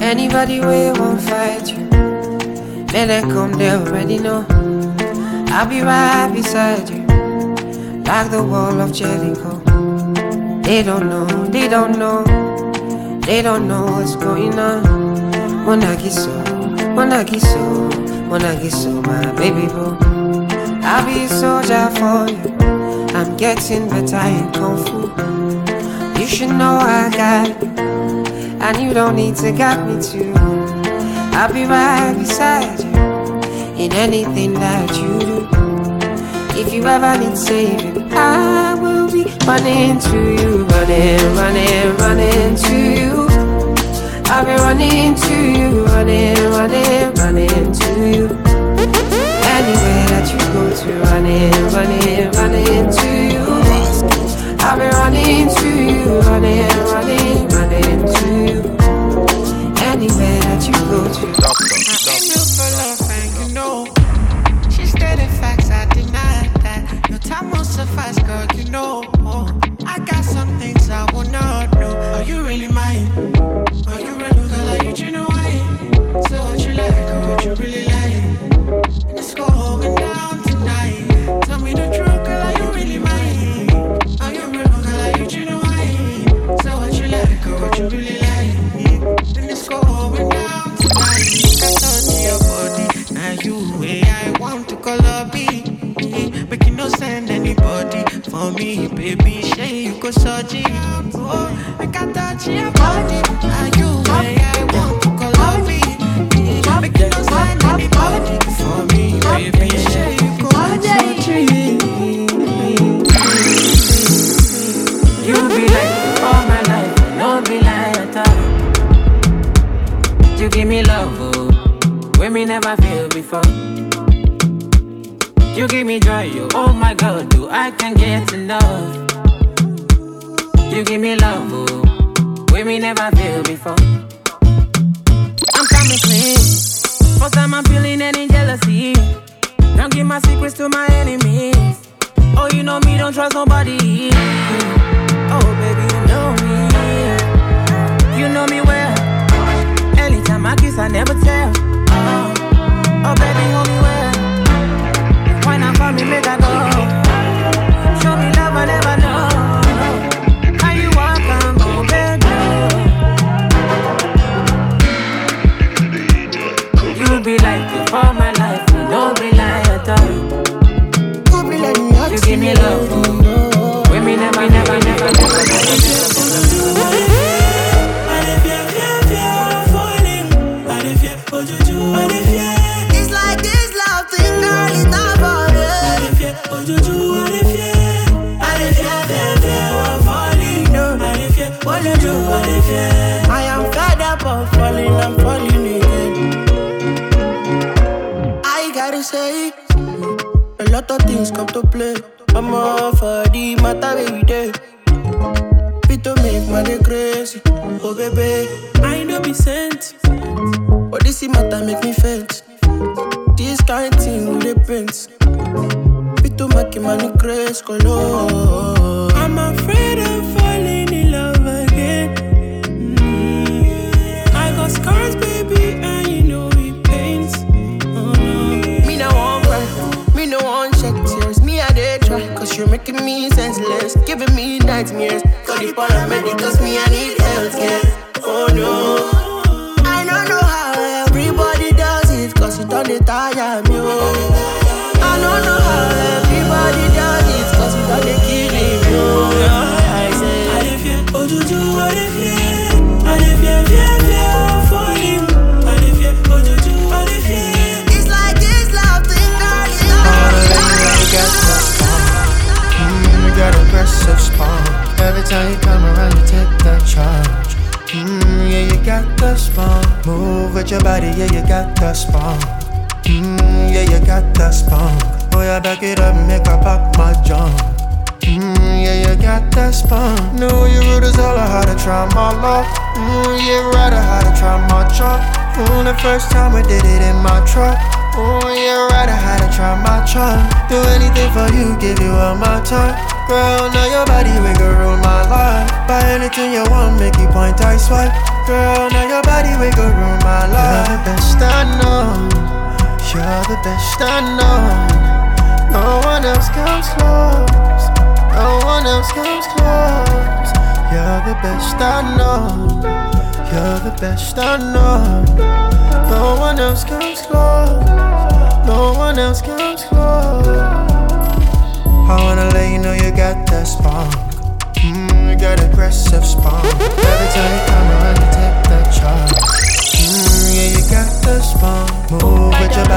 Anybody way won't fight you. Let them come, they already know. I'll be right beside you, like the wall of Jericho. They don't know, they don't know, they don't know what's going on. When I get so, when I get so when I get so my baby boo. I'll be a soldier for you. I'm getting better in kung fu. You should know I got it, and you don't need to got me too. I'll be right beside you in anything that you do. If you ever need saving, I will be running to you, running, running, running to you. I've been running to you, running, running, running to you. Anywhere that you go to, running, running, running to you. I've been running to you, running, running, running to you. Anywhere that you go to.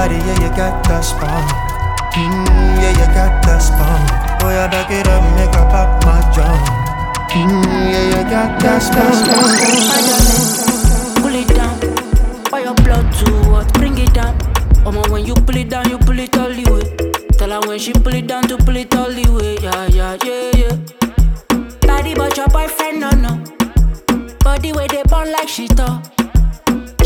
Body, yeah, you got that spunk. Mmm, yeah, you got that spunk. Boy, I back it up, make her pop my jump. Mmm, yeah, you got that spunk. Pull it down. Why your blood too hot? Bring it down. Omo, when you pull it down, you pull it all the way. Tell her when she pull it down to pull it all the way. Yeah, yeah, yeah, yeah. Body but your boyfriend, no, no. Body where they burn like she thought.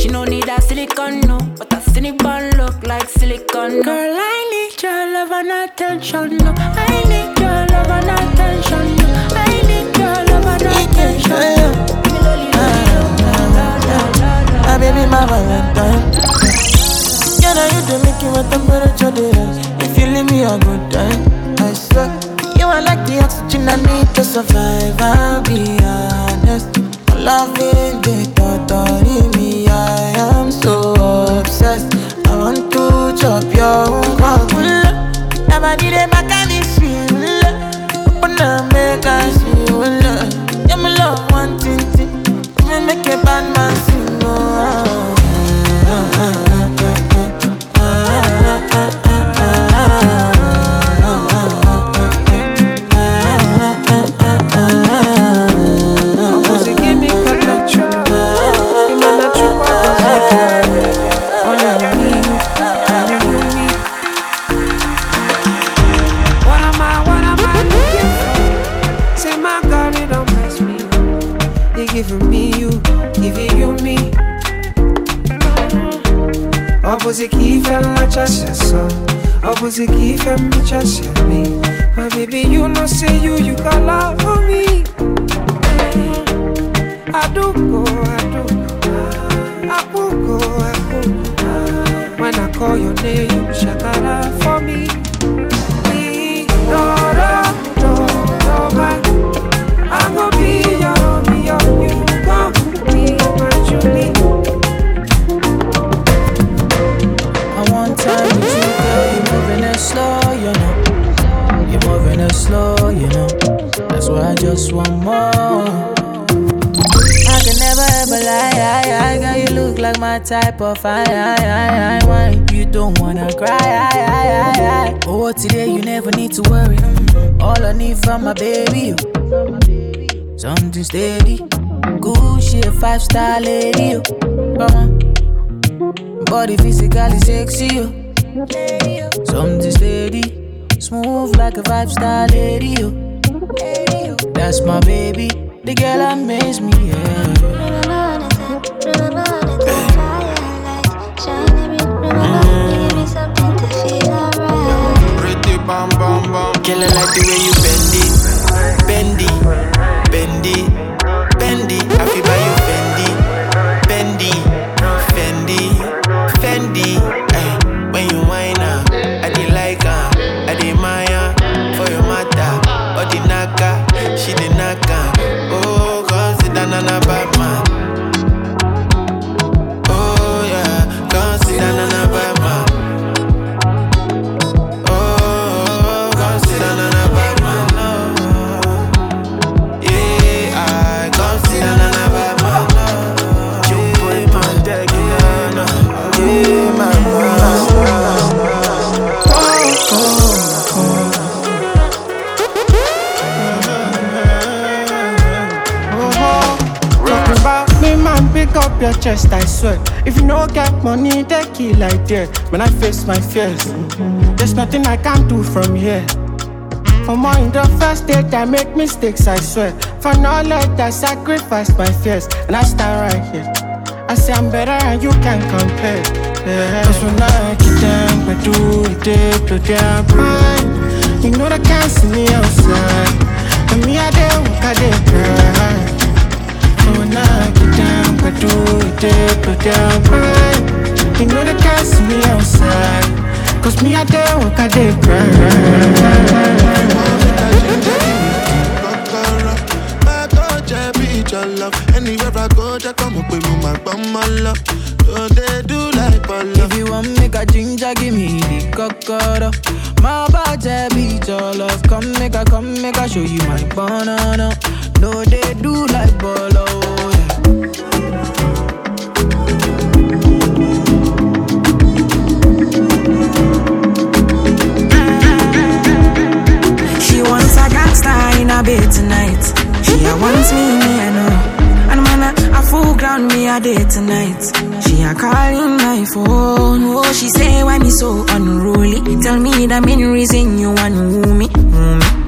She no need a silicone, no. But a silicone look like silicone. Girl, I need your love and attention, no. I need your love and attention, no. I need your love and attention. My ah, baby, my valentine. Yeah, now you do make you my temperature dey rise. If you leave me a good time, I swear. You are like the oxygen I need to survive. I'll be honest. Loving the thought me. I am so obsessed. I want to chop your own Never did a mechanic feel. Open feel. Yeah, my love thing. Me make a bad man sing. Much as your son. Opposite key fell much as your me. My baby, you know, say you, you got love for me. I do go, I do go. I go, I go. When I call your name, you shakara just want more. I can never ever lie, I, I, girl. You look like my type of I, I, I, wine. You don't wanna cry, I, I, I, I. Oh, today you never need to worry. All I need from my baby. Something steady, good shit, five star lady, you. Come on. Body physically sexy, you. Something steady, smooth like a five star lady, you. That's my baby, the girl amaze me, yeah. Bam bam bam. Girl, I like the way you bend it, bend it, I swear. If you no get money, they kill like that. When I face my fears, mm-hmm. there's nothing I can do from here. For more in the first date, I make mistakes, I swear. For knowledge, I sacrifice my fears, and I stand right here. I say I'm better and you can compare. Yeah. Cause when I get down, do it, they blow their mind. You know they can't see me outside. And me, I I dey cry. Get down, but do it, blow their mind. You know they can't me outside. Cause me, I dey walk, I dey cry. Anywhere I go, just come up with my bum, my love. So they do like ball. If you want make a ginger, give me the cocoa. My body beat your love. Come make a, come make a show you my banana. No, they do like bolo. Oh, yeah. She wants a gangster in bed tonight. She a wants me, me I know. And a, full ground me a day tonight. She a calling my phone. Oh, she say why me so unruly. Tell me the main reason you want me. Me.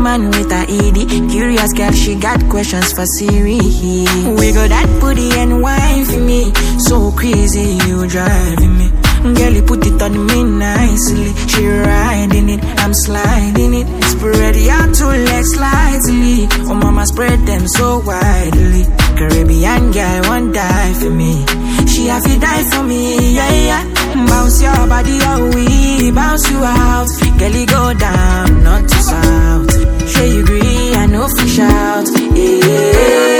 Man with a ED. Curious girl, she got questions for Siri. We got that booty and wine for me. So crazy, you driving me. Girl, you put it on me nicely. She riding it, I'm sliding it. Spread your two legs slightly. Oh, mama, spread them so widely. Caribbean girl, won't die for me. She have to die for me, yeah, yeah. Bounce your body, oh, we bounce you out. Girl, you go down, not to south. Sure you agree, I know fish out, yeah.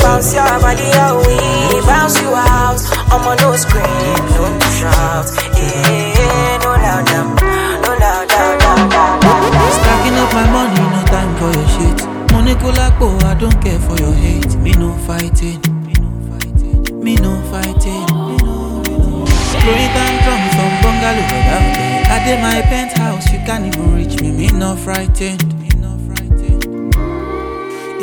Bounce your body, oh, we bounce you out. I'm on no scream, no shout, yeah. No loud, down, no loud, down, down, down, down. Stacking up my money, no time for your shit. Money cool like go I don't care for your hate. Me no fighting. Me no fighting. Throwing tantrums from bungalow without it. I did my penthouse, you can't even reach me. Me no frightened.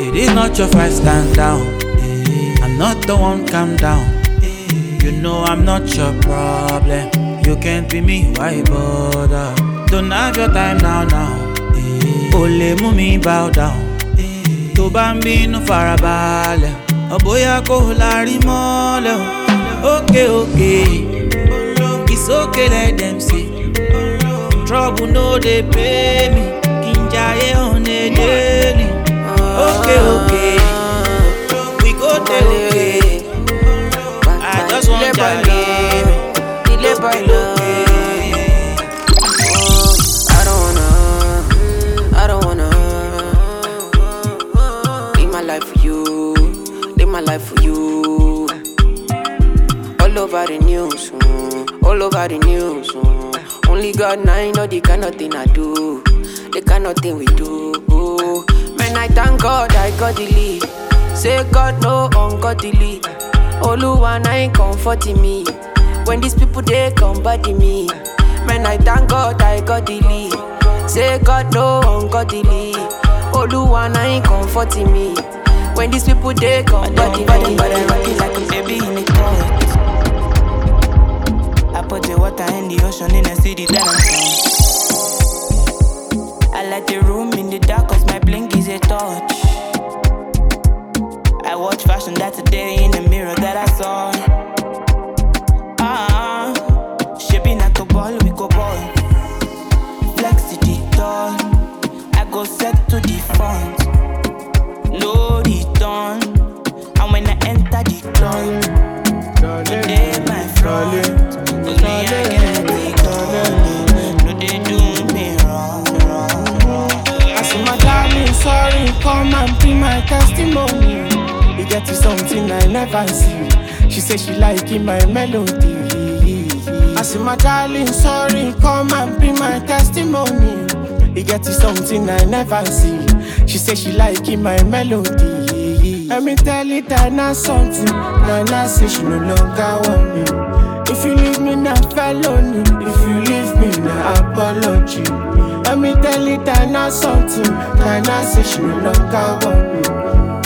It is not your fight, stand down. Eh, I'm not the one, calm down. Eh, you know I'm not your problem. You can't be me, why bother? Don't have your time now, now. Eh, Ole mú bow down. Tó ń bínú farabalẹ̀, ọ̀bóyá kò lárí mọ́lẹ̀ o. Ókè ókè, it's okay let them say. Trouble no dey pay me, jayé on a daily. Ókè ókè, we go dey okay. I just wan jayé mi. Ilé boy love. Oh, I don't wanna, I don't wanna live my life for you, live my life for you. All over the news, all over the news. mm. Only God now know the kind of thing I do, the kind of thing we do. Man, I thank God I got the lead. Say God no ungodly. Oluwa na ain't comforting me. When these people they come body me. Man, I thank God I got the lead. Say God no ungodly. Oluwa na ain't comforting me. When these people they come body me. But I rock it like a baby put the water in the ocean in the city that I'm from. I like the room in the dark cause my blink is a torch. I watch fashion that's a day in the mirror that I saw. Ah, shaping like a ball, we go ball. Flex to the. I go set to the front. No return. And when I enter the club, today my front. Come and be my testimony. You get to something I never see. She say she like in my melody. I say my darling, sorry, come and be my testimony. You get to something I never see. She say she like in my melody. Let me tell you that not something. Nana say she no longer want me. If you leave me now, felony. If you leave me now, apology. Let me tell you that not something. Nana say she no longer want me.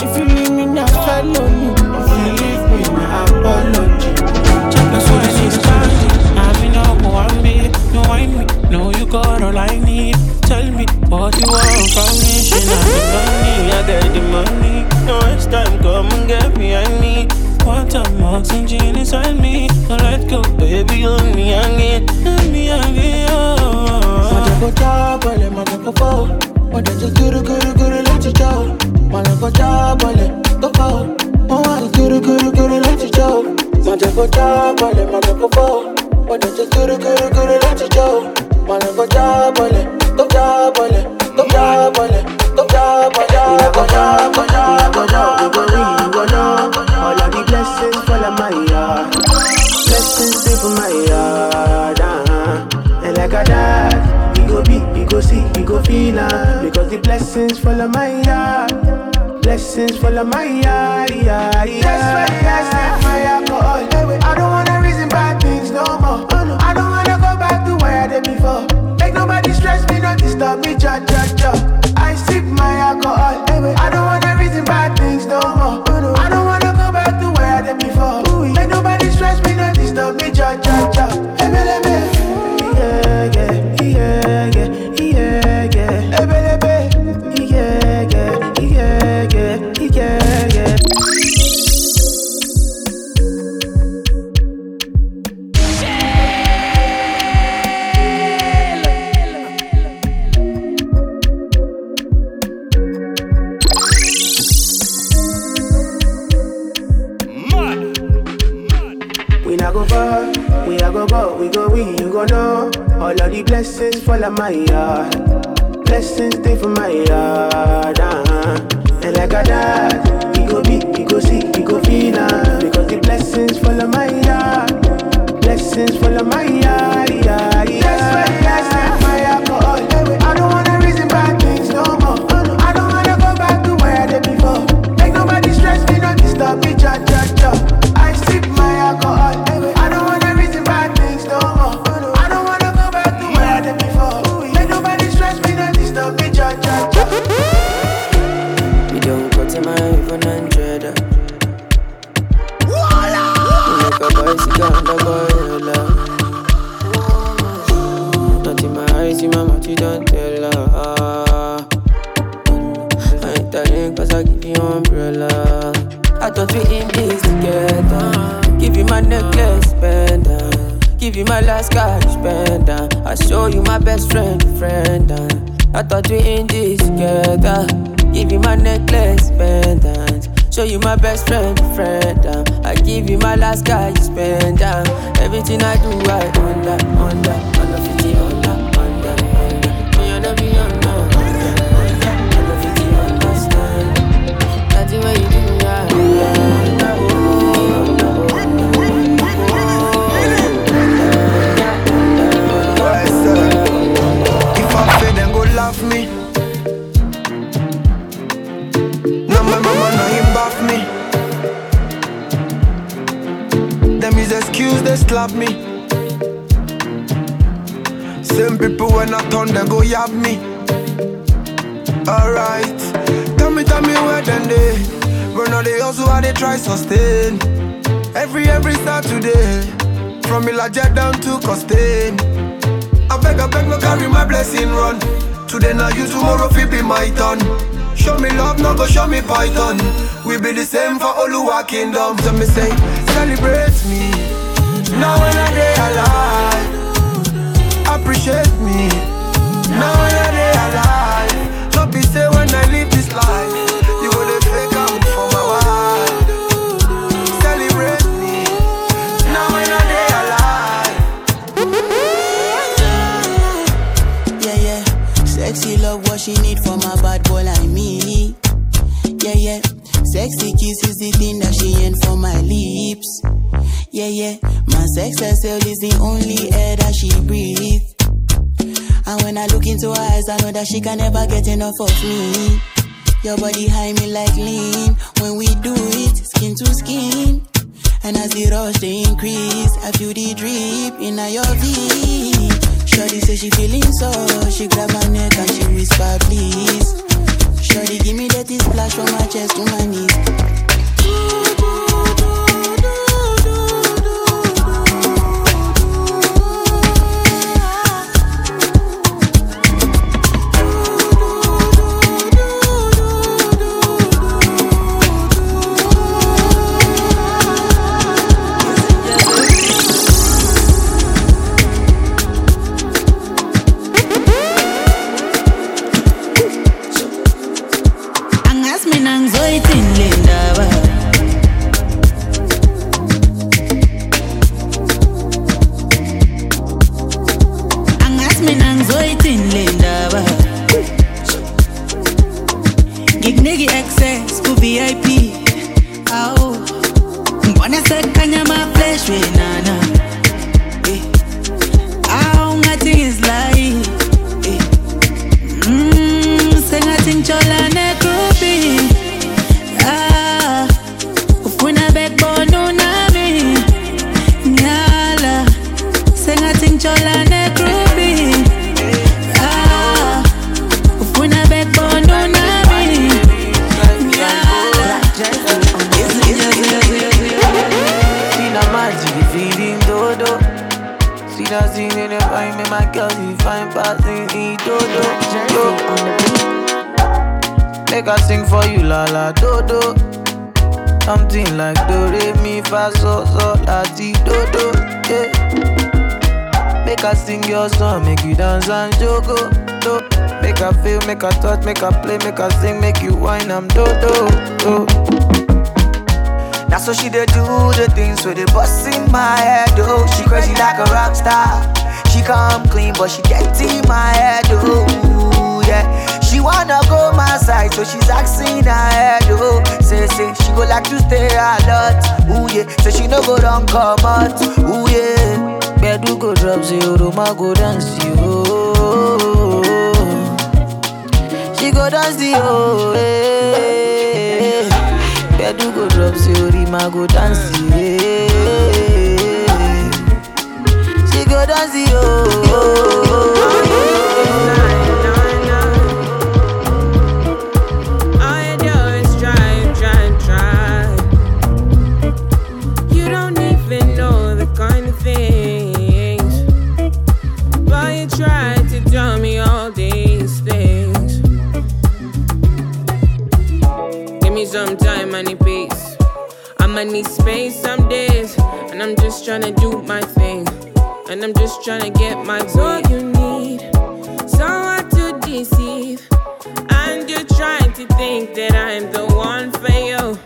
If you leave me now, felony. If you leave me now, apology. That's what I need to find. I mean, no, me, no wine me. No, you got all I need. Tell me what you want from me. She not the money, I got the money. No waste time, come and get behind me. Want some oxygen inside me. Don't let go, baby, hold me hanging. Let me Biggie go chabale, mana go fall. What does it do to go to go to let you go? Mana go chabale, go fall. My dance is do to go to go to let you go? Mana go chabale, mana go fall. What does it do to go to go to let you go? Mana go chabale. my yard. Blessings follow my yard. Yeah, yeah. That's why I stay my alcohol. I I'm the one for you.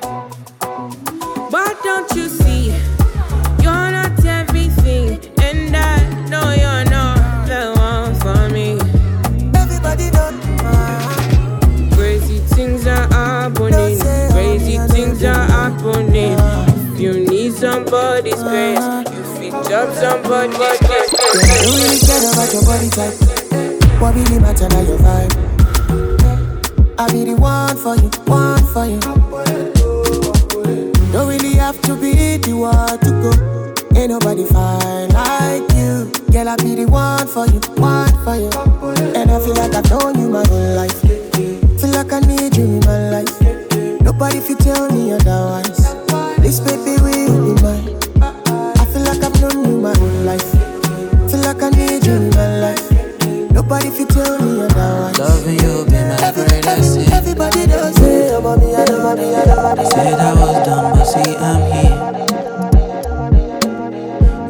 But don't you see, you're not everything. And I know you're not the one for me. Everybody know. Crazy things are happening. Crazy oh, things are happening. If you need somebody's oh. grace, you fit up somebody's grace. Don't really care about your body type. What really matter now your vibe. I be the one for you, one for you. Don't really have to be the one to go. Ain't nobody fine like you. Girl, I be the one for you, one for you. And I feel like I've known you my whole life. Feel like I need you in my life. Nobody if you tell me otherwise. This baby will Said I was done, but see I'm here.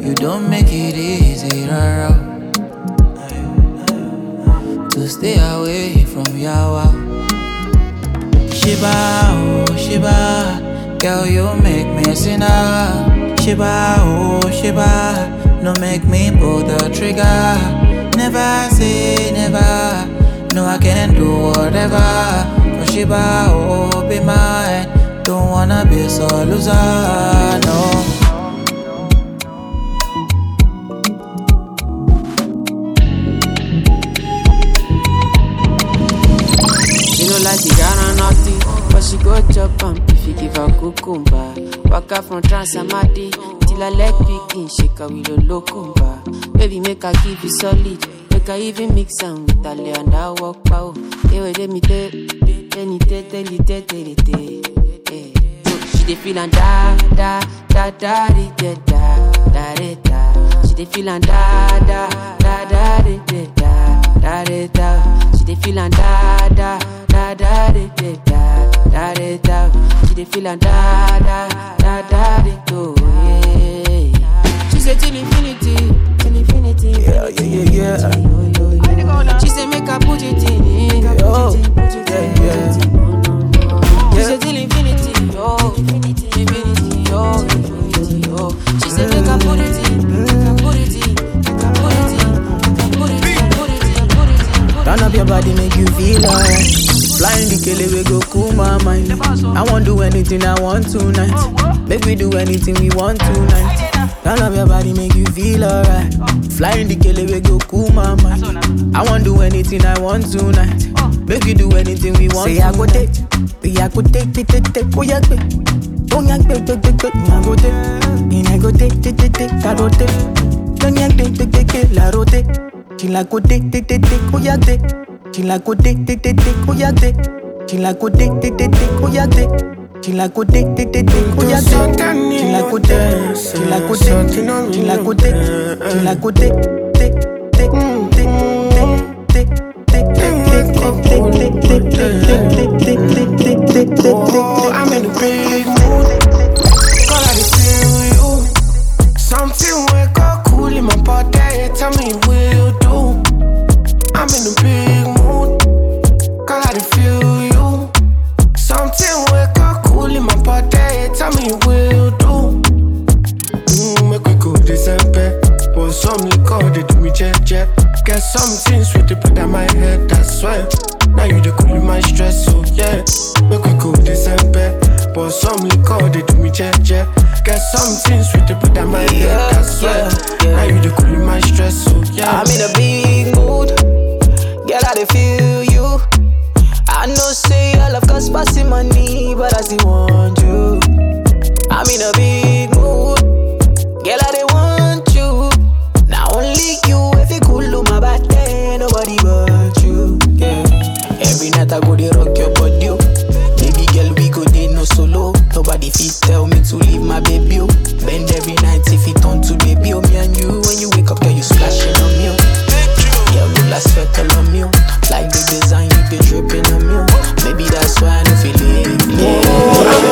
You don't make it easy, rara. To stay away from Yawa. Shiba, oh Shiba, girl you make me sinner. Shiba, oh Shiba, no make me pull the trigger. Never say never, no I can do whatever. Shiba, oh be mine. Don't wanna be a so loser, no. Like the Ghana nothing, but she go chop am if you give her cucumber. Waka from Transamadi till her leg begin shake her with a locumba. Baby make her give you solid, make her even mix am with her and I walk pow. Oh. Hey, wait, let me tell, tell it, tell it, tell it, tell it. She dey feel da da da da da da da da da. She dey feel da da da da da da da da da. She dey feel da da da da da da da da da. She dey feel and da da da da oh yeah. She say till infinity, till infinity. Yeah, yeah, yeah, yeah. She say make her put it in, make her put it in, put it in, put it in. She say till infinity, oh, infinity, infinity, oh, infinity, oh. She say make her put it in, make her put it in, make her put it in, make her put it in, put it in, put it in, put it in. Turn up your body, make you feel alright. Flying the kele we go cool my mind. I won't do anything I want tonight. Make we do anything we want tonight. I love your body, make you feel alright. Flying the kele, we go cool my mind. I won't do anything I want tonight. Make we do anything we want. Say I go take, say I go take, take, take, take, oh yeah, take. Oh yeah, take, take, take, take, I go take. And I go take, take, take, take, I go take. Don't yeah, take, take, take, take, la rote. She like go take, take, take, take, oh yeah, take. She like go take, take, take, take, oh yeah, take. She like go take, take, take, take, oh yeah, take. She like go take, take, take, take, oh yeah, take. She like go take, she like go take, she like go take, she like go take, take, take, take, take, take, take. Oh, I'm in a big mood. Girl, I just feel you. Something wake up cool in my body. Tell me what Tell me you do. Mm, make we go December. Want some liquor, they do me jet jet. Get something sweet to put on my head, I swear. Now you the cool my stress, so yeah. Make we go December. Want some liquor, they do me jet jet. Get something sweet to put on my head, I swear. Now you the cool my stress, so yeah. I'm in a big mood. Girl, I feel you. I know say I love cause passing money, but I still want you. I'm in a big mood. Girl, I dey want you. Now only you if you cool on my body, nobody but you. Yeah. Every night I go dey rock your body. oh. Baby girl, we go dey no solo. Nobody fit tell me to leave my baby. oh. Bend every night if it turn to baby. Oh, me and you when you wake up, girl, you splashing on me. oh. Yeah, you like sweat on me. oh. Like the design you be dripping on me. oh. Maybe that's why I don't feel it. Kilo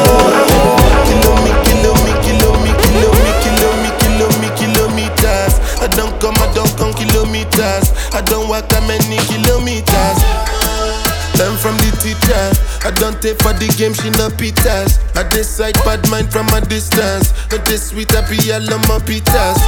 I don't walk that many kilometers. I don't take for the game, she no pitas. I decide bad mind from a distance. But this sweet, I be all on my pitas.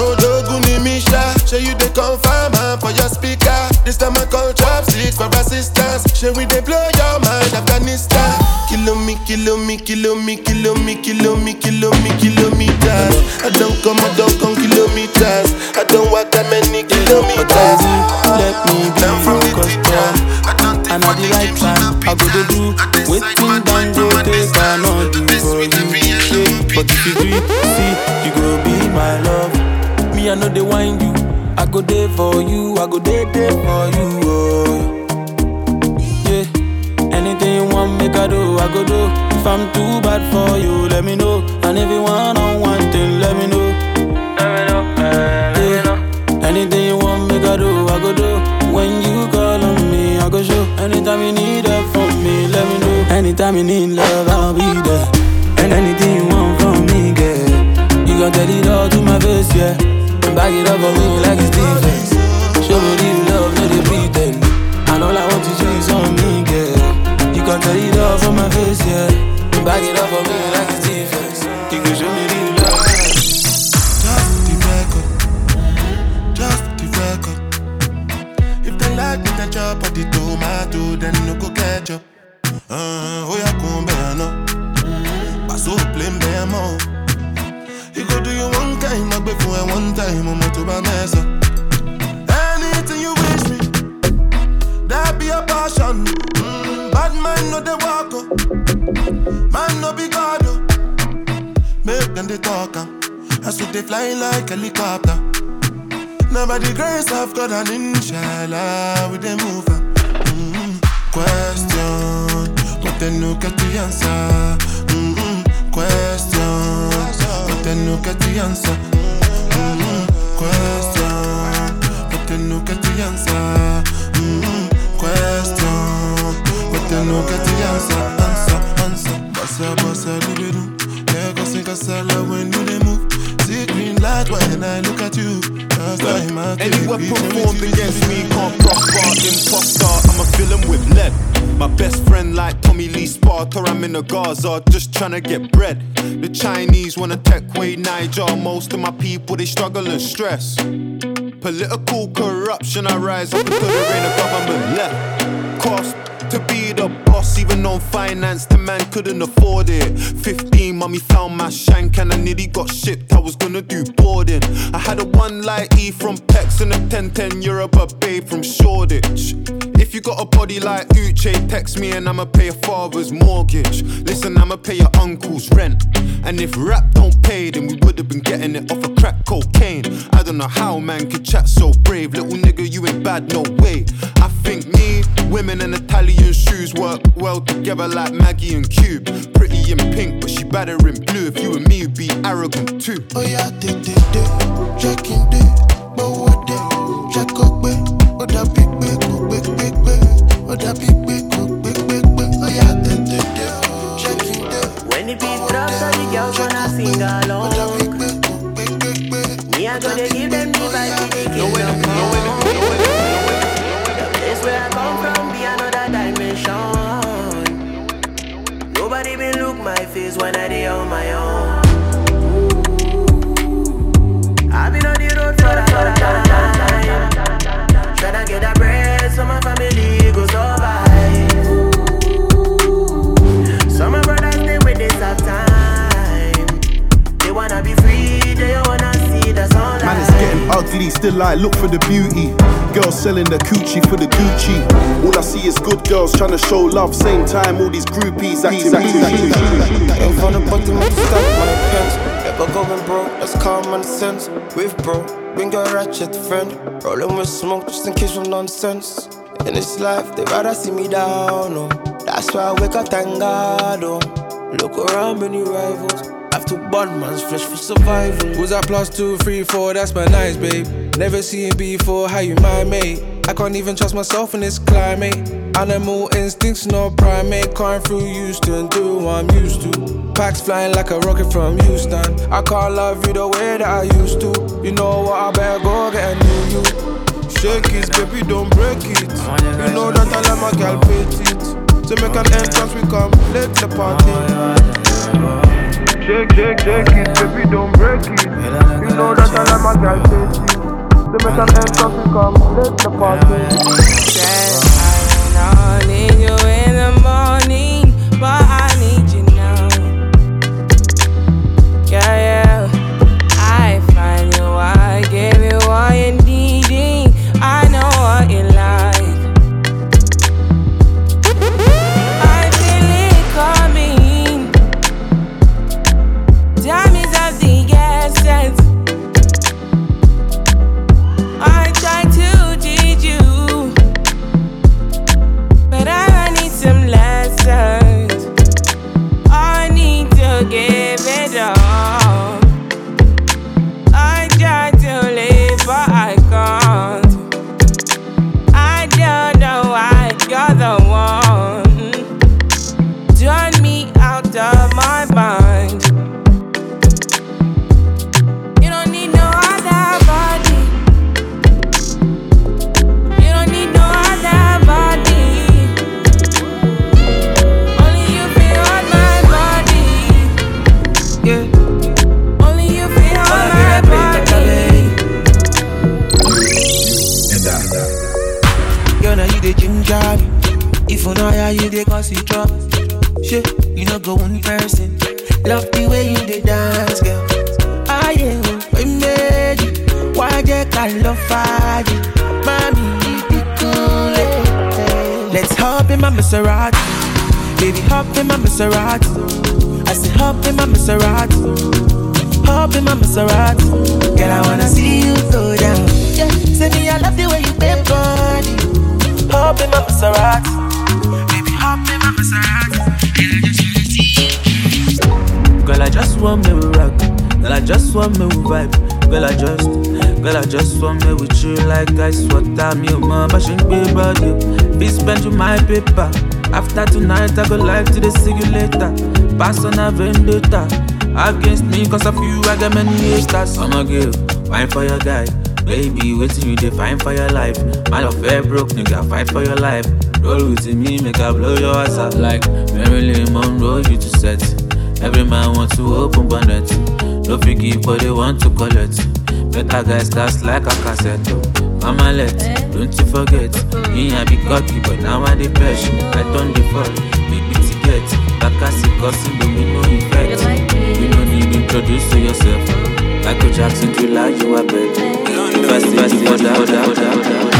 Oh, Doguni Misha, show you the confirm man for your speaker. This time I call chopsticks for assistance. Show we they blow your mind, Afghanistan. Kilo me, kilo me, kilo me, kilo me, kilo me, kilo me, kilometers. I don't come, I don't come kilometers. I don't walk that many kilometers. Let me be your customer. And at the right time, I go to do Waiting down go take I do for you. But if you do it, see, you go be my love Me, I know they wind you I go there for you, I go there, there for you oh. Yeah, anything you want make I do, I go do If I'm too bad for you, let me know And if you want on one thing, let me know yeah. Anytime you need help from me, let me know. Anytime you need love, I'll be there. And anything you want from me, girl. You gon' tell it all to my face, yeah. And back it up for me like it's defense. Show me real love, no they pretend. And all I want to see is on me, girl. You gon' tell it all from my face, yeah. And back it up for me like it's defense. You can show me no Gaza, just tryna get bread. The Chinese wanna take away Niger. Most of my people they struggle and stress. Political corruption, I rise up until there ain't a government left. Cost to be the boss boss, even on finance, the man couldn't afford it. 15, mummy found my shank and I nearly got shipped. I was gonna do boarding. I had a one light E from Pex and a 1010 Europe, a babe from Shoreditch. If you got a body like Uche, text me and I'ma ugly, I look for the beauty. Girls selling the coochie for the Gucci. All I see is good girls trying to show love. Same time, all these groupies acting Came from the bottom of the stack, my pants. Never going broke, that's common sense. With bro, bring your ratchet friend. Rolling with smoke just in case of nonsense. In this life, they rather see me down, oh. That's why I wake up, thank God, oh. Look around, many rivals. I have to burn man's flesh for survival. Was that plus two, three, four? That's my nice, babe. Never seen before, how you my mate? I can't even trust myself in this climate. Animal instincts, no primate. Going through Houston, do what I'm used to. Packs flying like a rocket from Houston. I can't love you the way that I used to. You know what? I better go get a new you. Shake it, baby, don't break it. You know that I let my girl beat it. To make an entrance, we come complete the party. Shake, shake, shake it, baby, don't break it. You know that I let my girl beat it. So make an entrance, we complete the party. I need you in the morning, The ginger me. If you know how you the cause it drop. Shit, you know go one person. Love the way you the dance, girl. Ah, yeah, we made it. Why they call love fire? Mommy, you the cool. Eh, eh. Let's hop in my Maserati. Baby, hop in my Maserati. I said hop in my Maserati. Hop in my Maserati. Girl, I wanna see you go down. Yeah, say me I love the way you bend body. Hop in my Maserati. Baby, hop in my Maserati. Girl, I just want me with rock. Girl, I just want me with vibe. Girl, I just, girl, I just want me with you like ice water. Me, oh, my passion, be body. Be spend you my paper. After tonight, I go live to the see. Pass on a vendetta. Against me, cause of you, I got many haters. I'm a girl, wine for your guy. Baby, waiting you define for your life. Man of fair broke, nigga, fight for your life. Roll with me, make I blow your ass up like Marilyn Monroe, you to set. Every man wants to open bonnet. No figgy, but they want to collect. Better guys, that's like a cassette. Mama let, don't you forget. Me, I be cocky, but now I best. I don't default, baby to get. Bakasi, cousin, do me no effect. You no need introduce to yourself. Michael Jackson, you you, I bet. Fast, fast, order, order, order, order. I'm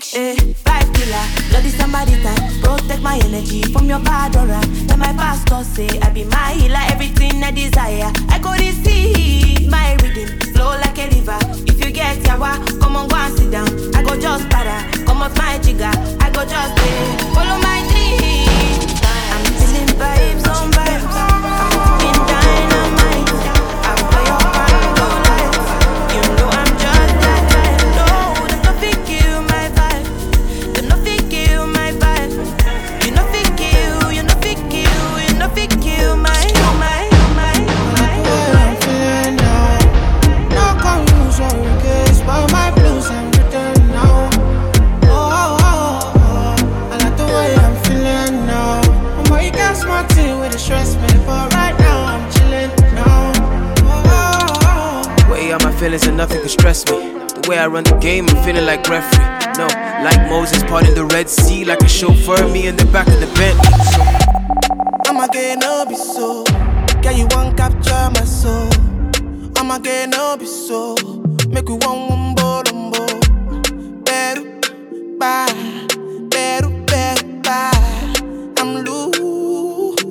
I nothing can stress me. The way I run the game, I'm feeling like referee. No, like Moses parting the Red Sea, like a chauffeur, me in the back of the Bentley. So, I'm again, no be so. Girl, you want capture my soul. I'm again, no be so. Make we one one bolombo. Beru, bye. Beru, beru, bye. I'm loose.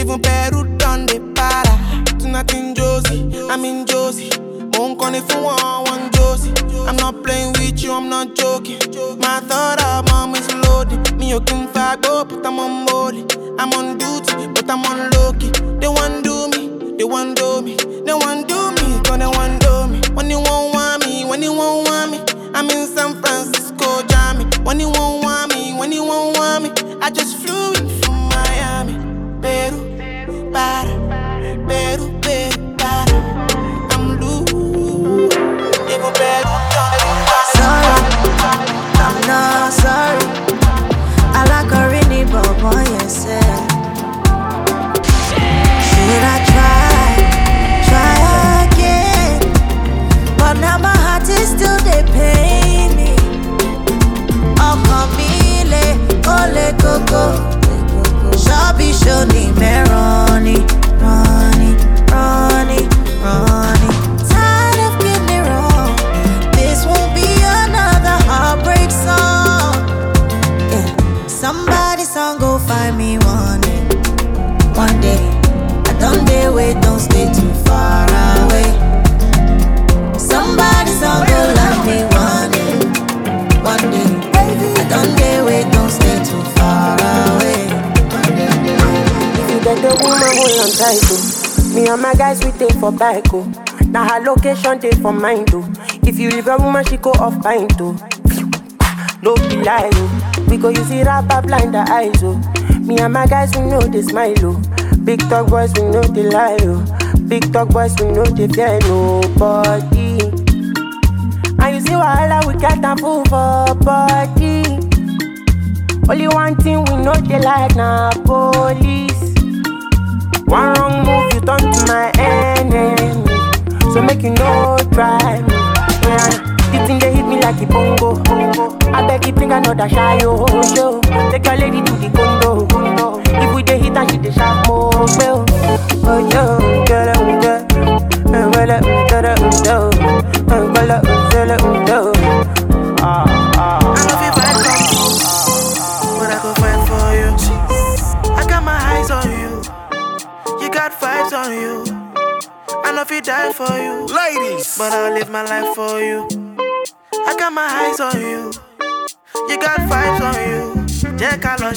Even Peru done the para. Tonight in Josie, I'm in Josie. Won't call it for one, Josie. I'm not playing with you, I'm not joking. My thought of mom is loaded. Me, you can fuck up, but I'm on molly. I'm on duty, but I'm on low. They want do me, they want do me, they want do me, gonna want do me. When you won't want me, when you won't want me, I'm in San Francisco, Jammy. When you won't want me, when you won't want me, I just flew in from Miami, Peru, para, Peru, Peru, Sorry, I'm not sorry. Should I try, try again? But now my heart is still me. Ṣọ́bí ṣoni mẹ́rọ̀ọ́ni, hold on tight, oh. Me and my guys, we take for bike, oh. Now her location, take for mine, too. Oh. If you leave a woman, she go off pint, too. Oh. No be lie, oh. We go use it up, blind the eyes, oh. Me and my guys, we know they smile, oh. Big talk boys, we know they lie, oh. Big talk boys, we know they fear nobody. And you see wahala, we get a fool for body. Only one thing we know they like na police. One wrong move, you turn to my enemy. So make you no try me. Yeah, the thing they hit me like a bongo. I beg you bring another shy show. Take your lady for you. I got my eyes on you, you got vibes on you. jẹ́ ká lọ.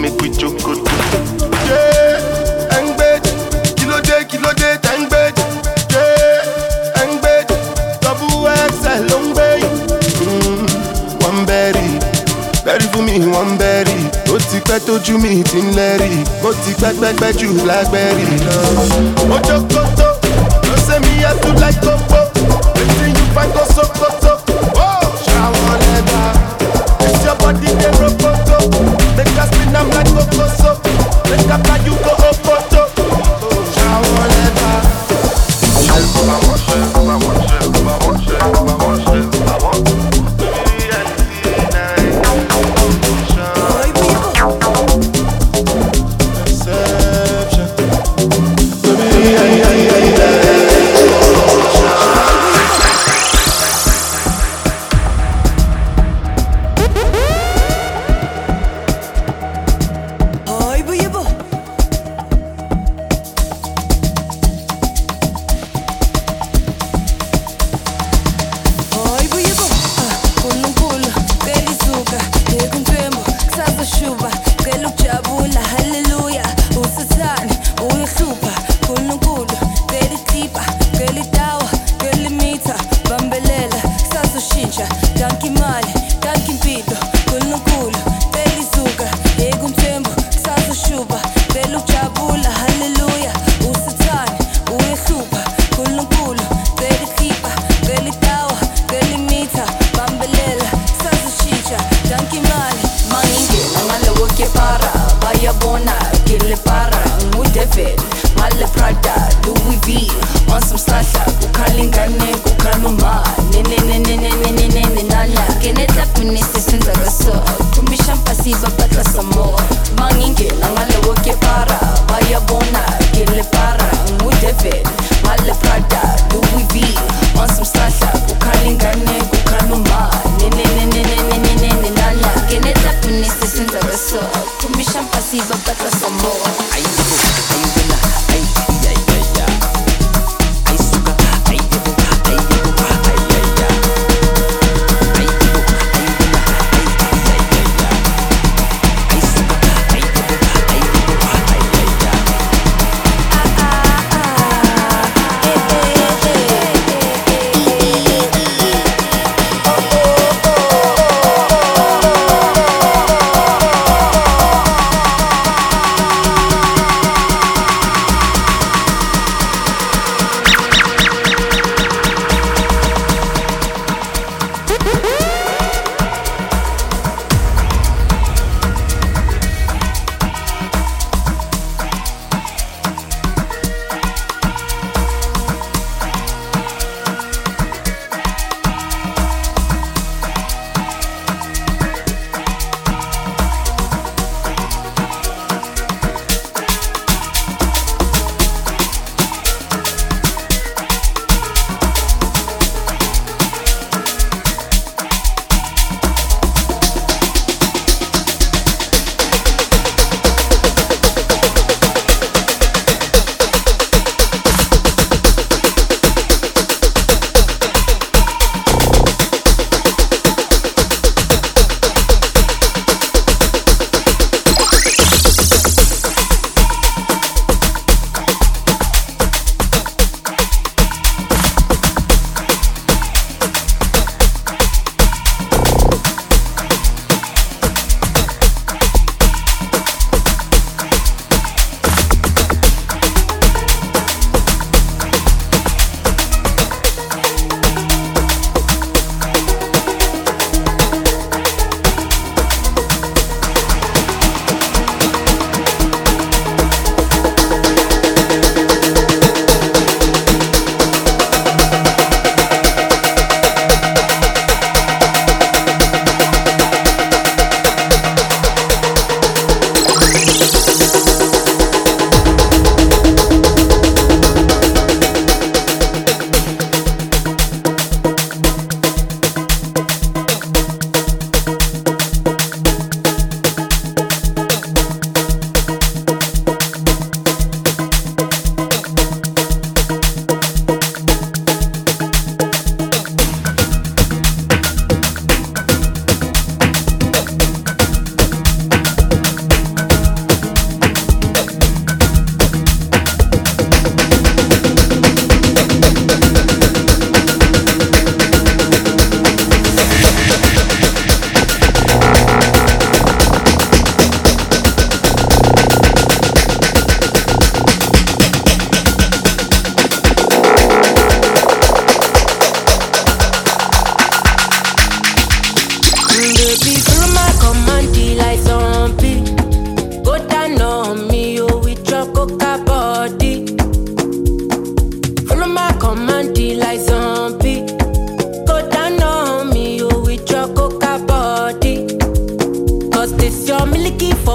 make we jokoto. ṣé ẹ ń gbé kí ló dé kí ló dé tẹ́ ń gbé ṣé ẹ ń gbé tọ́bú ẹsẹ̀ ló ń gbé yìí. wọ́n bẹ́rì bẹ́rì fún tójú mi ti ń lẹ́rì mo ti pẹ́pẹ́pẹ́ jù lágbẹ́rì ṣe mi wetin you find go sokoto. ṣàwọn lẹ́gbàá it's your body dey.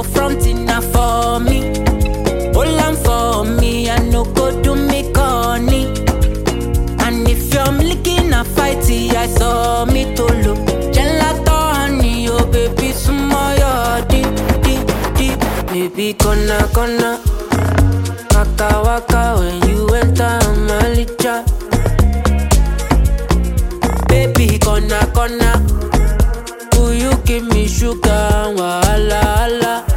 no fronting na for me. Hold on for me, I no go do me corny. And if you're licking a fighty, I saw me to look. Gelato oh, baby, small your deep, deep, deep. Baby, gonna, gonna. Waka waka when you enter Malija. Baby, gonna, gonna. Will you give me sugar? Wala, wala.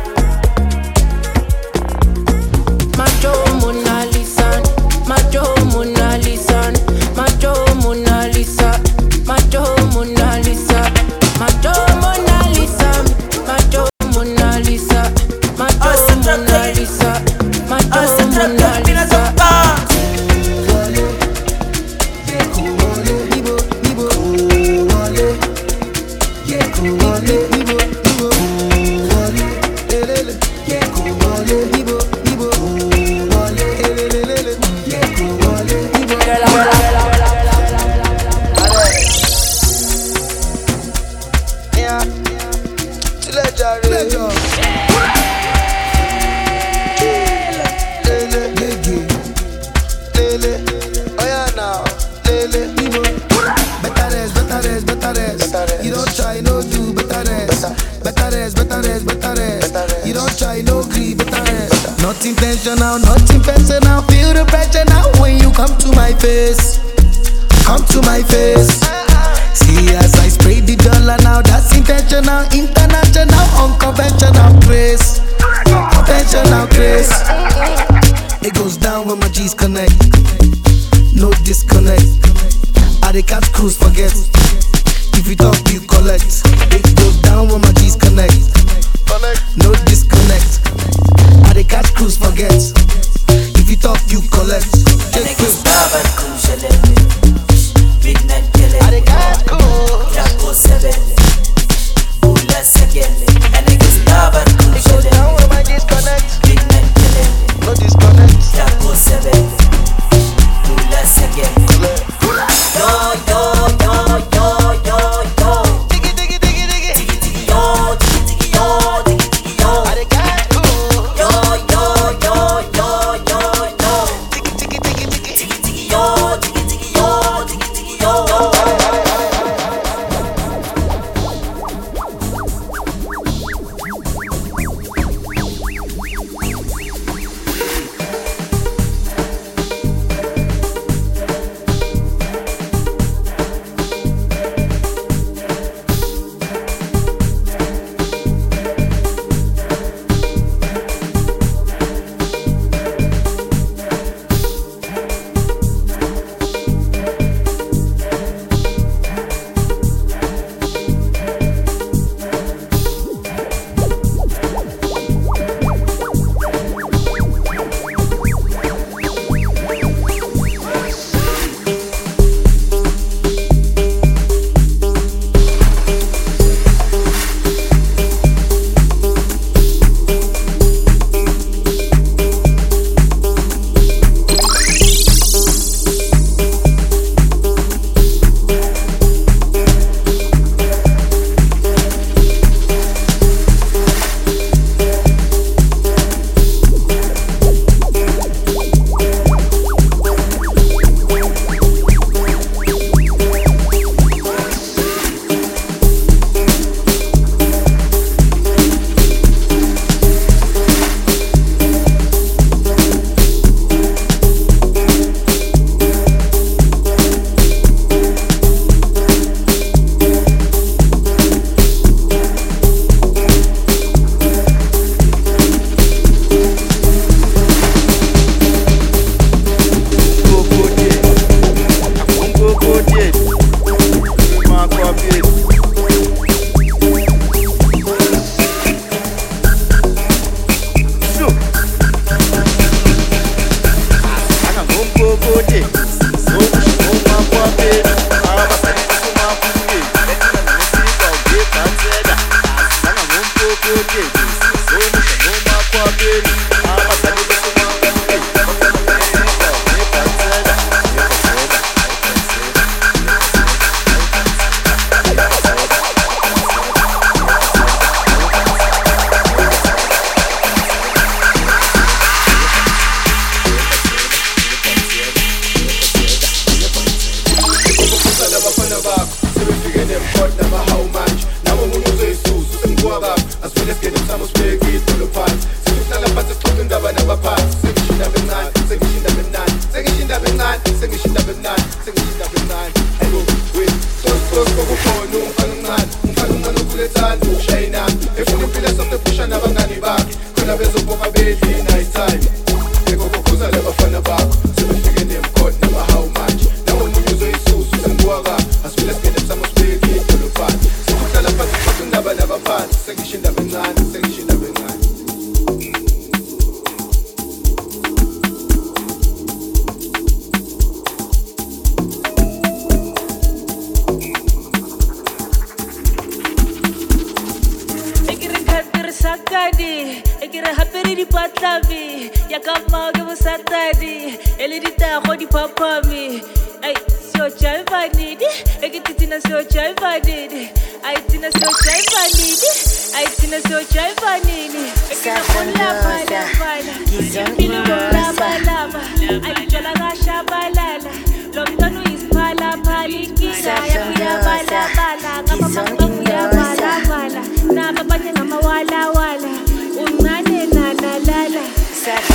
said.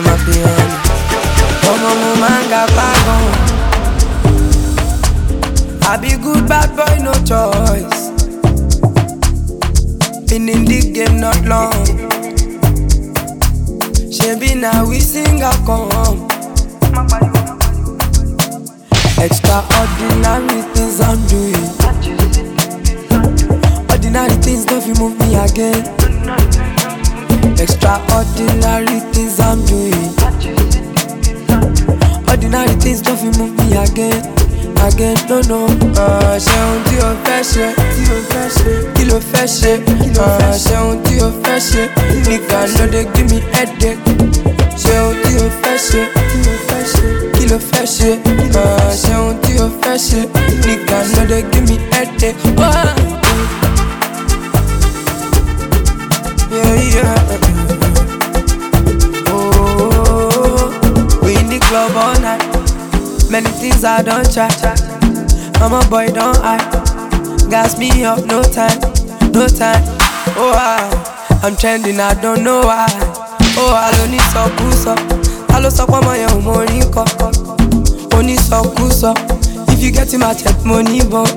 Mama piano Ọmọ mo máa ń ga pàgọ́. I be good bad boy no choice. Been in the game not long. Shebi na we sing a come. Extraordinary things I'm doing. Ordinary things don't move me again. Extraordinary things I'm doing. Ordinary things don't fit move me again. Again, no, no. Uh, ṣe ohun tí o fẹ́ ṣe. Kí ló fẹ́ ṣe? Uh, ṣe ohun tí o fẹ́ ṣe. Nìkan ló dé give me headache. Ṣe ohun tí o fẹ́ ṣe. Kí ló fẹ́ ṣe? Uh, ṣe ohun tí o fẹ́ ṣe. Nìkan ló give me headache. Oh, we in the club all night. Many things I don't try. I'm a boy, don't I? Gas me up, no time, no time. Oh, I, I'm trending, I don't know why. Oh, I don't need so cool, so. I so come on your money, Only so cool, so. If you get in my check money, but.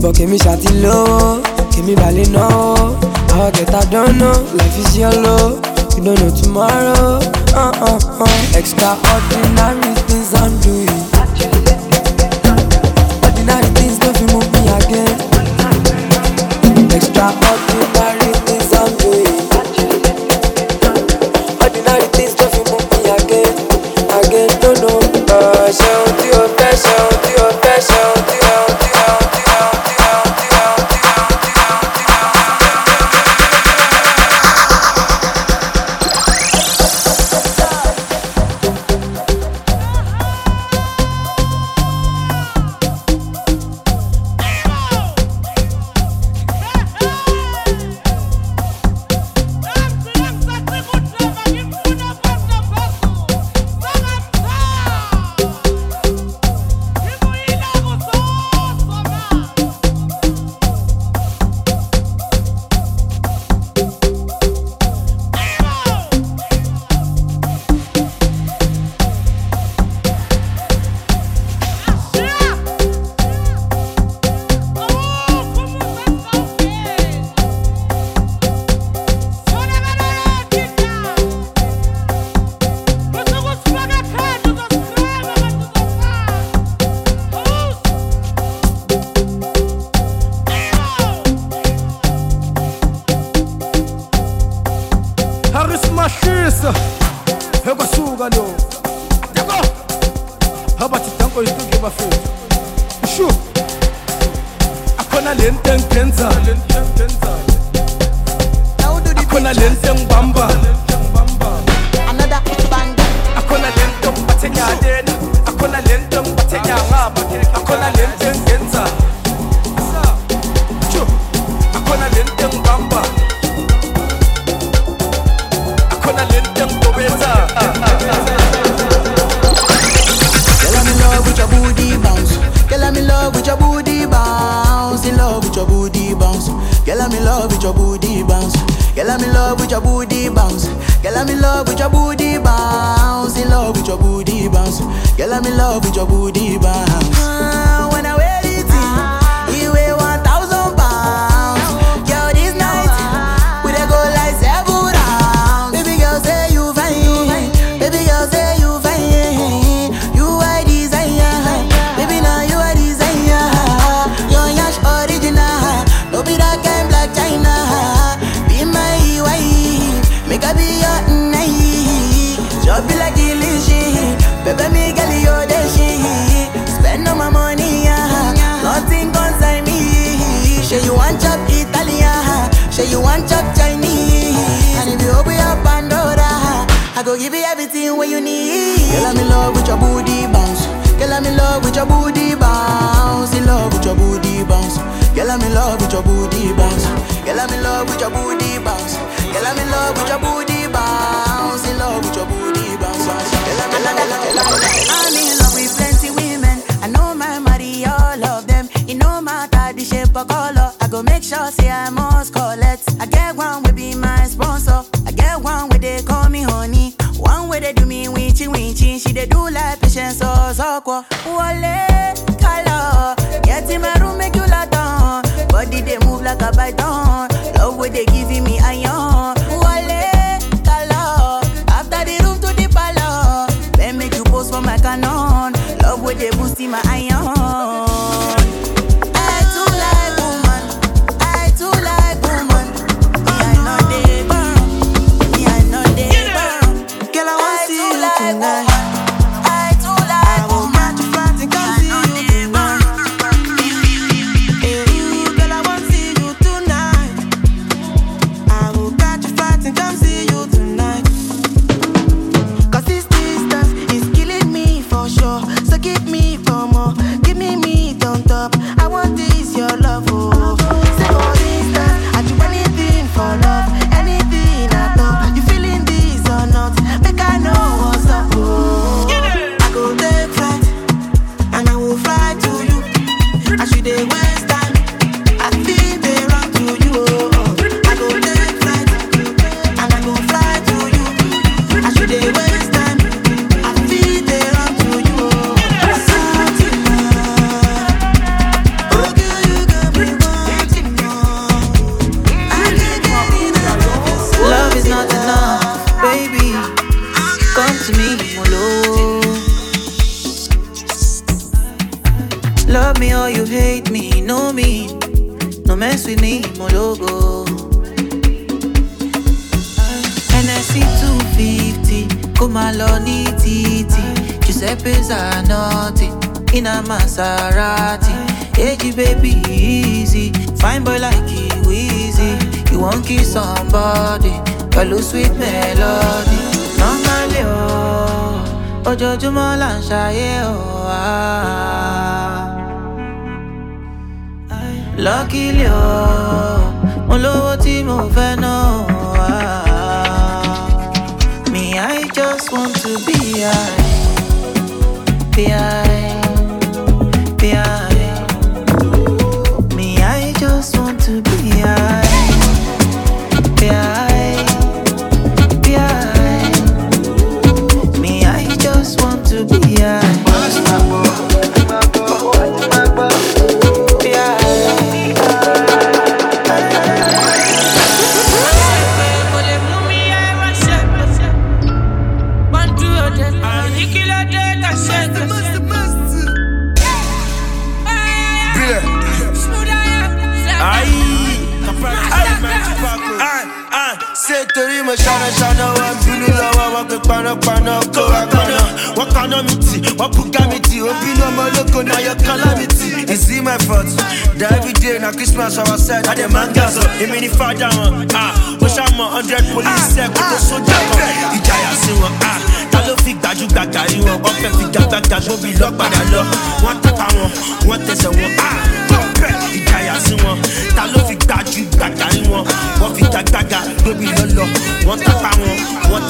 But give me shawty low, give me valley no. I'll get I don't know. Life is yellow. You don't know tomorrow. Uh uh uh. Extraordinary things I'm doing. Ordinary things don't move me again. Extraordinary.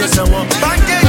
just a one. Back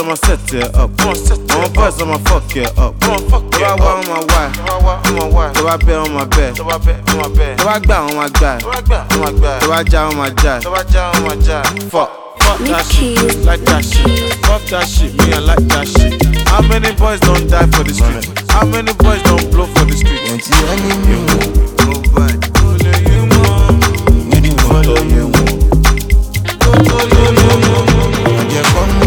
I'ma set it up. On buzz, I'ma fuck it up. Tó bá wá, I'ma wá. I'ma bẹ́. my bá gbà, I'ma gbà. Tó I jive on my já. Fuck. Fuck that shit, like that shit. Fuck that shit, me I like that shit. How many boys don't die for the street? How many boys don't blow for the street? Nobody. Follow you. Follow you.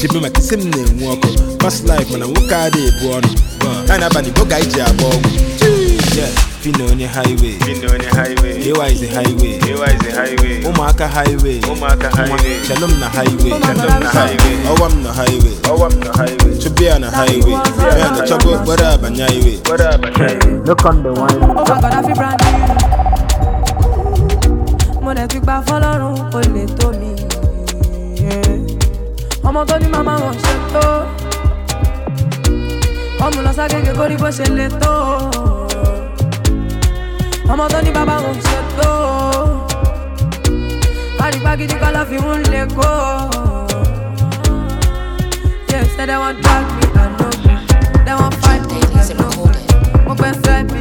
Chibu ma kisi mne mwoko Past life mana wuka de buono Tana bani boga iji abogu Yeah, Fino on your highway. Fino on your highway. Yewa is a highway. Yewa is a highway. Umaka highway. Umaka highway. Shalom na highway. Shalom na highway. Owam na highway. Owam na highway. Chubia na highway. Man the trouble, what up an highway What up highway Look on the wine. I'm gonna be brand new. Mo dẹ̀ fi gbà fọlọ́run kò lè mi. Ọmọ tó ní màmá wọn ṣe tó. Ọmọ lọ ságége kórí bó ṣe lè tó. Ọmọ tó ní bàbá wọn ṣe tó. Àdìgbà gidi kọ́ lọ́ fi ń lè kó. Yeah, say they drag me, I know. They want fight me, I know. Mo fẹ́ fẹ́ mi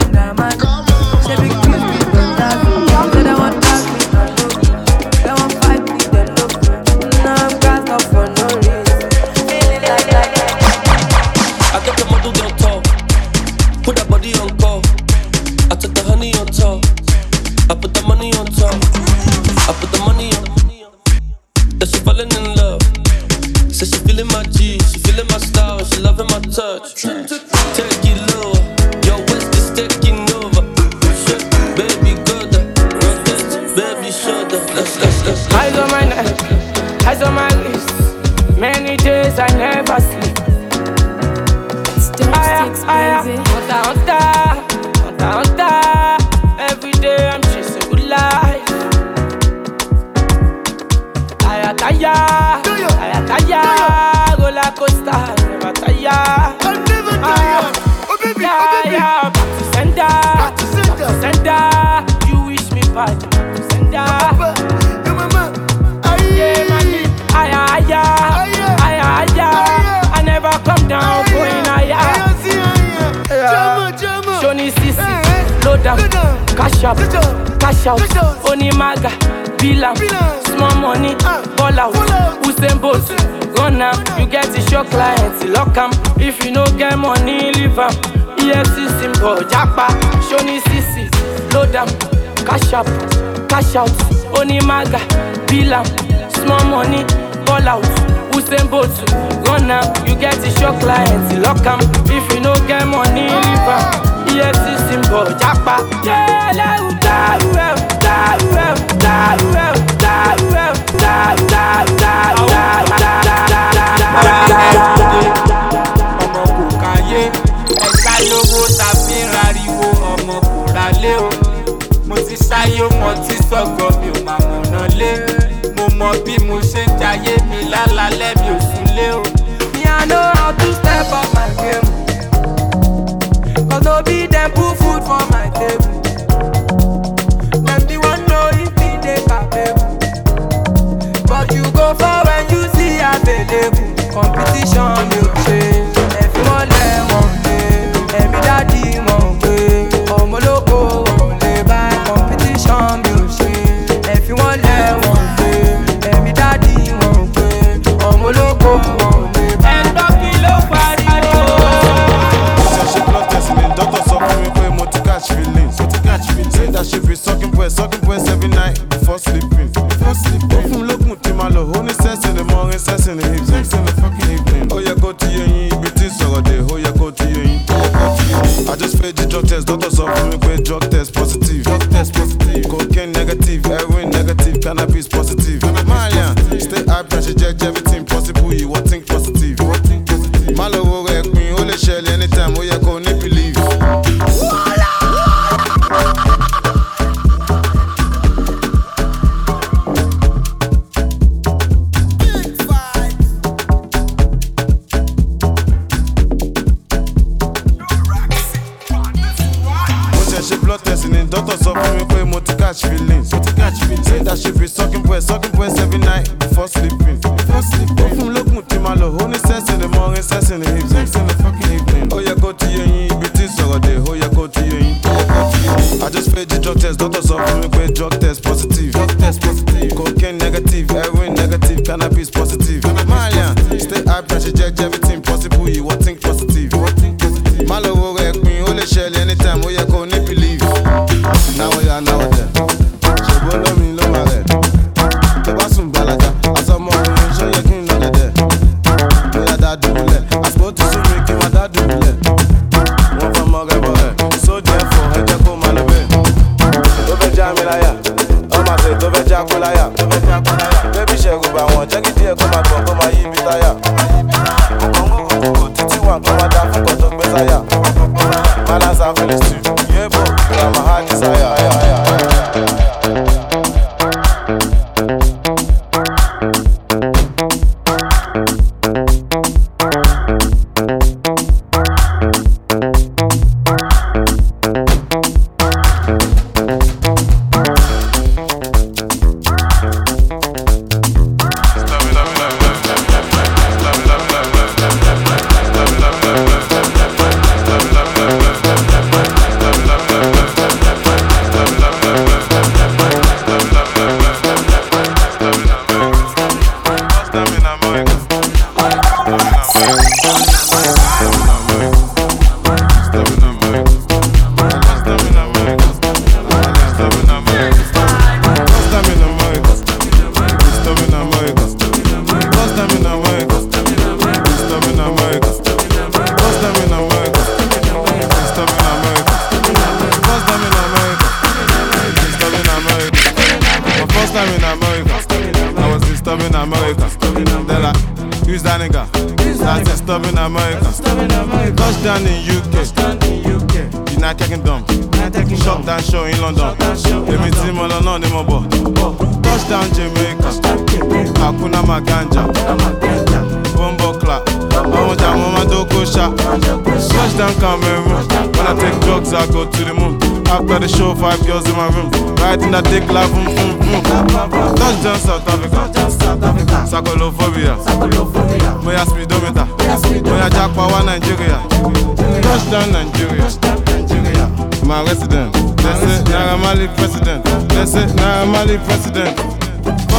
Aya, aya, hunter, hunter, hunter, hunter. Every day I'm chasing good life. Aya, taya, aya, taya, roller coaster, never tire. Aya, ah, yeah, yeah, back to sender, back to sender. You wish me back, back to sender. Yeah, man, aya, aya, aya. I never come down, down, cash up, cash out, Onimaga, Bilam, small money, ball out, Usain Bolt, run now, you get it, your clients, lock 'em. If you no get money, leave 'em. EFC symbol, Japa, Shoni Sisi, load down, cash up, cash out, Onimaga, Bilam, small money, ball out, Usain Bolt, run now, you get it, your clients, lock 'em. If you no get money, leave 'em. EFC symbol, Japa, yeah, lẹ́rù dàrú ẹ̀ dàrú ẹ̀ dàrú ẹ̀ dàrú ẹ̀ dàrú dàrú dàrú ọmọ kò káyé ẹ̀ka lówó tàbí rariwo ọmọ kò ralé o mo ti ṣáyé mo ti sọ̀gọ̀ mi ò máa mọ̀nà lé mo mọ bí mo ṣe ń jayé mi lálálẹ́ mi sucking breast, every night before sleeping. Before sleeping. Mi lókun tí máa lò, ó ní sex in the morning, sex in the evening. Sex in the fucking evening. Yẹ kó ti yé yín, ibi sọ̀rọ̀ dé, ó yẹ kó ti yé yín. Ó yẹ kó ti yé. I just paid the drug test, doctor sọ fún mi pé drug test positive. Drug test positive. Cocaine negative, heroin negative, cannabis positive. Marian, stay high pressure, possible, ṣe blood test ni doctor sọ fún mi pé mo ti catch feelings. mo ti catch feelings. say that she be sucking breast sucking breast every night before sleeping. before sleeping. ó fún mi lókun tí ma lò ó ní sex in the morning sex in the evening. sex in the fucking evening. ó yẹ kó ti yé yín ibi tí sọ̀rọ̀ dé ó yẹ kó ti yé yín. ó yẹ kó ti yé yín. I just paid the drug test doctor sọ fún mi pé drug test positive. drug test positive. cocaine negative heroin negative cannabis positive. Mariam stay hype and ṣe jẹ́ everything possible you wan think positive. má lọ wo rẹ̀ pin ó lè ṣẹlẹ̀ anytime ó yẹ. Náwó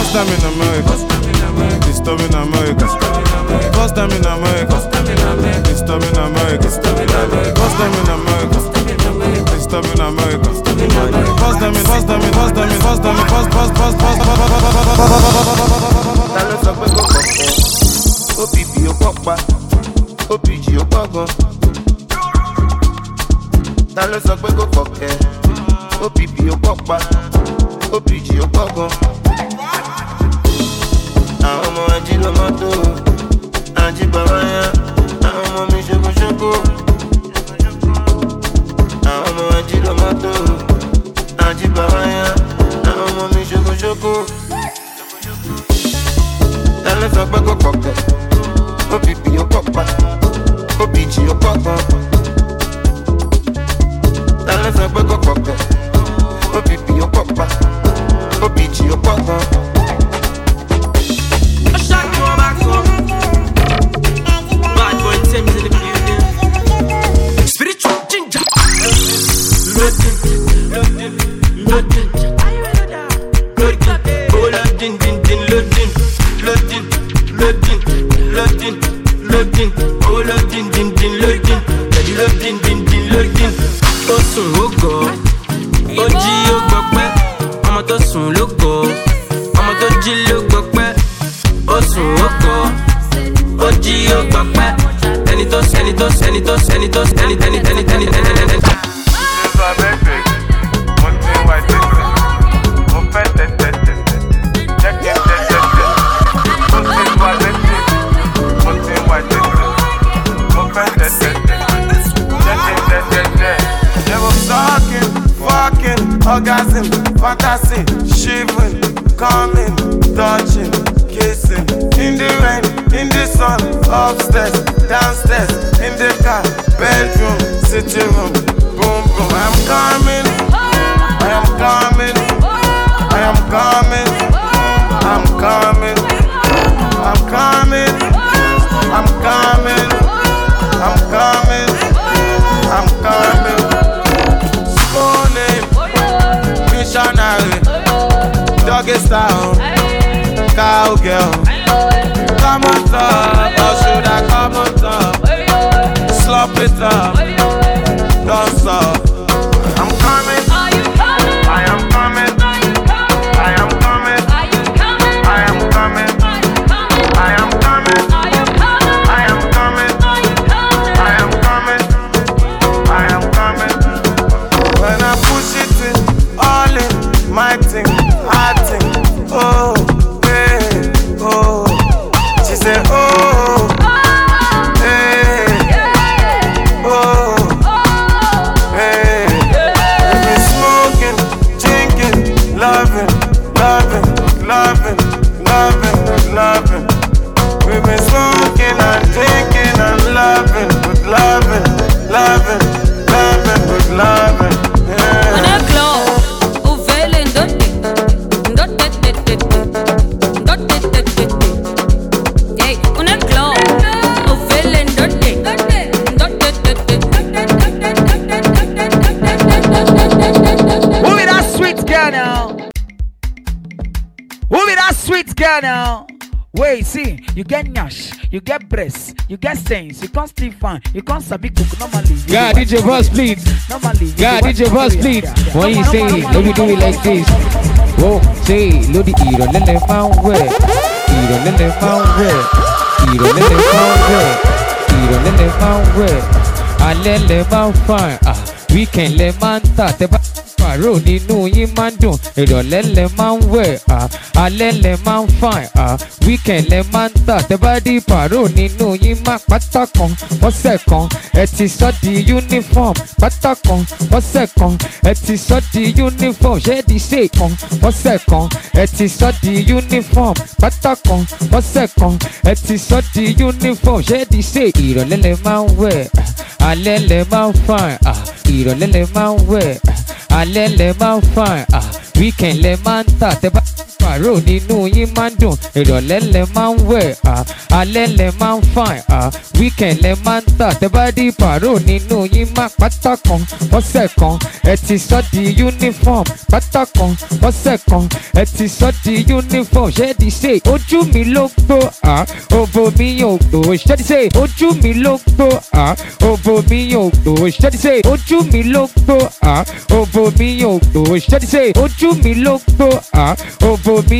First time in America. Disturbing America. First time in America. Disturbing America. First time in America. Disturbing America. First time in, first time in, first time in, first time in, first, first, first, first, ta ló sọ pé kò pọ̀ OPP ó pọ̀ pa OPG ó pọ̀ gan. ta ló sọ pé kò pọ̀ kẹ́ OPP ó pọ̀ pa OPG ó pọ̀ gan. Àwọn ọmọ ají ló mọ́tò ají bàbá yá àwọn ọmọ mi ṣokoṣoko. àwọn ọmọ ají ló mọ́tò ají bàbá yá àwọn ọmọ mi ṣokoṣoko. ta ló sọ pé kò pọ̀ kẹ́ OPP ó pọ̀ pa OPG ó pọ̀ gan. ta ló sọ pé kò pọ̀ kẹ́ OPP ó pọ̀ pa OPG ó pọ̀ gan. Loading, loading, loading. Oh loading, you get breasts, you get stains, you can't still fine, you can't sabi cook normally. God, DJ Boss, please. Normally, God, DJ Boss, please. When you say let me do it like this. Whoa, say lórí ìrọ̀lẹ́ lẹ máa ń wẹ̀. Ìrọ̀lẹ́ lẹ máa ń wẹ̀. Ìrọ̀lẹ́ lẹ máa ń wẹ̀. Ìrọ̀lẹ́ lẹ máa ń wẹ̀. Alẹ́ lẹ máa ń fàn. Ah, weekend lẹ máa ń tà. Tẹ bá pàrọ̀ nínú yín máa ń dùn. Ìrọ̀lẹ́ lẹ máa ń wẹ̀. Alẹ́ lẹ máa ń fàn. Ah, weekend lẹ máa ń tà. Tẹ bá di pàrọ̀ nínú yín máa pátá kan. Ọ̀sẹ̀ kan ẹ ti sọ́ di uniform. Pátá kan ọ̀sẹ̀ kan ẹ ti sọ́ di uniform. Di ṣe kan ọ̀sẹ̀ kan ẹ ti sọ́ di uniform. Pátá kan ọ̀sẹ̀ kan ẹ ti sọ́ di uniform. Di ṣe ìrọ̀lẹ́ lẹ máa ń wẹ̀? Alẹ́ lẹ máa ń fàn. Ah, Ìrọ̀lẹ́ lẹ máa ń wẹ̀. Alẹ́ lẹ máa ń fàn. Ah, Weekend lẹ máa ń tà. Tẹ bá pàrọ̀ nínú yín máa ń dùn. Ìrọ̀lẹ́ lẹ máa ń wẹ̀. Alẹ́ lẹ máa ń. Ah, Weekend lẹ máa ń tà. Tẹ bá di pàrọ̀ nínú yín máa pátá kan. Ọ̀sẹ̀ kan ẹ ti sọ́ di uniform. Pátá kan ọ̀sẹ̀ kan ẹ ti sọ́ di uniform. Di ṣe ojú mi ló gbó? Òbò mi yóò gbó. Di ṣe ojú mi ló gbó? Òbò mi yóò gbó. Di ṣe ojú mi ló gbó? Òbò mi yóò gbó. Di ṣe ojú mi ló gbó? Òbò mi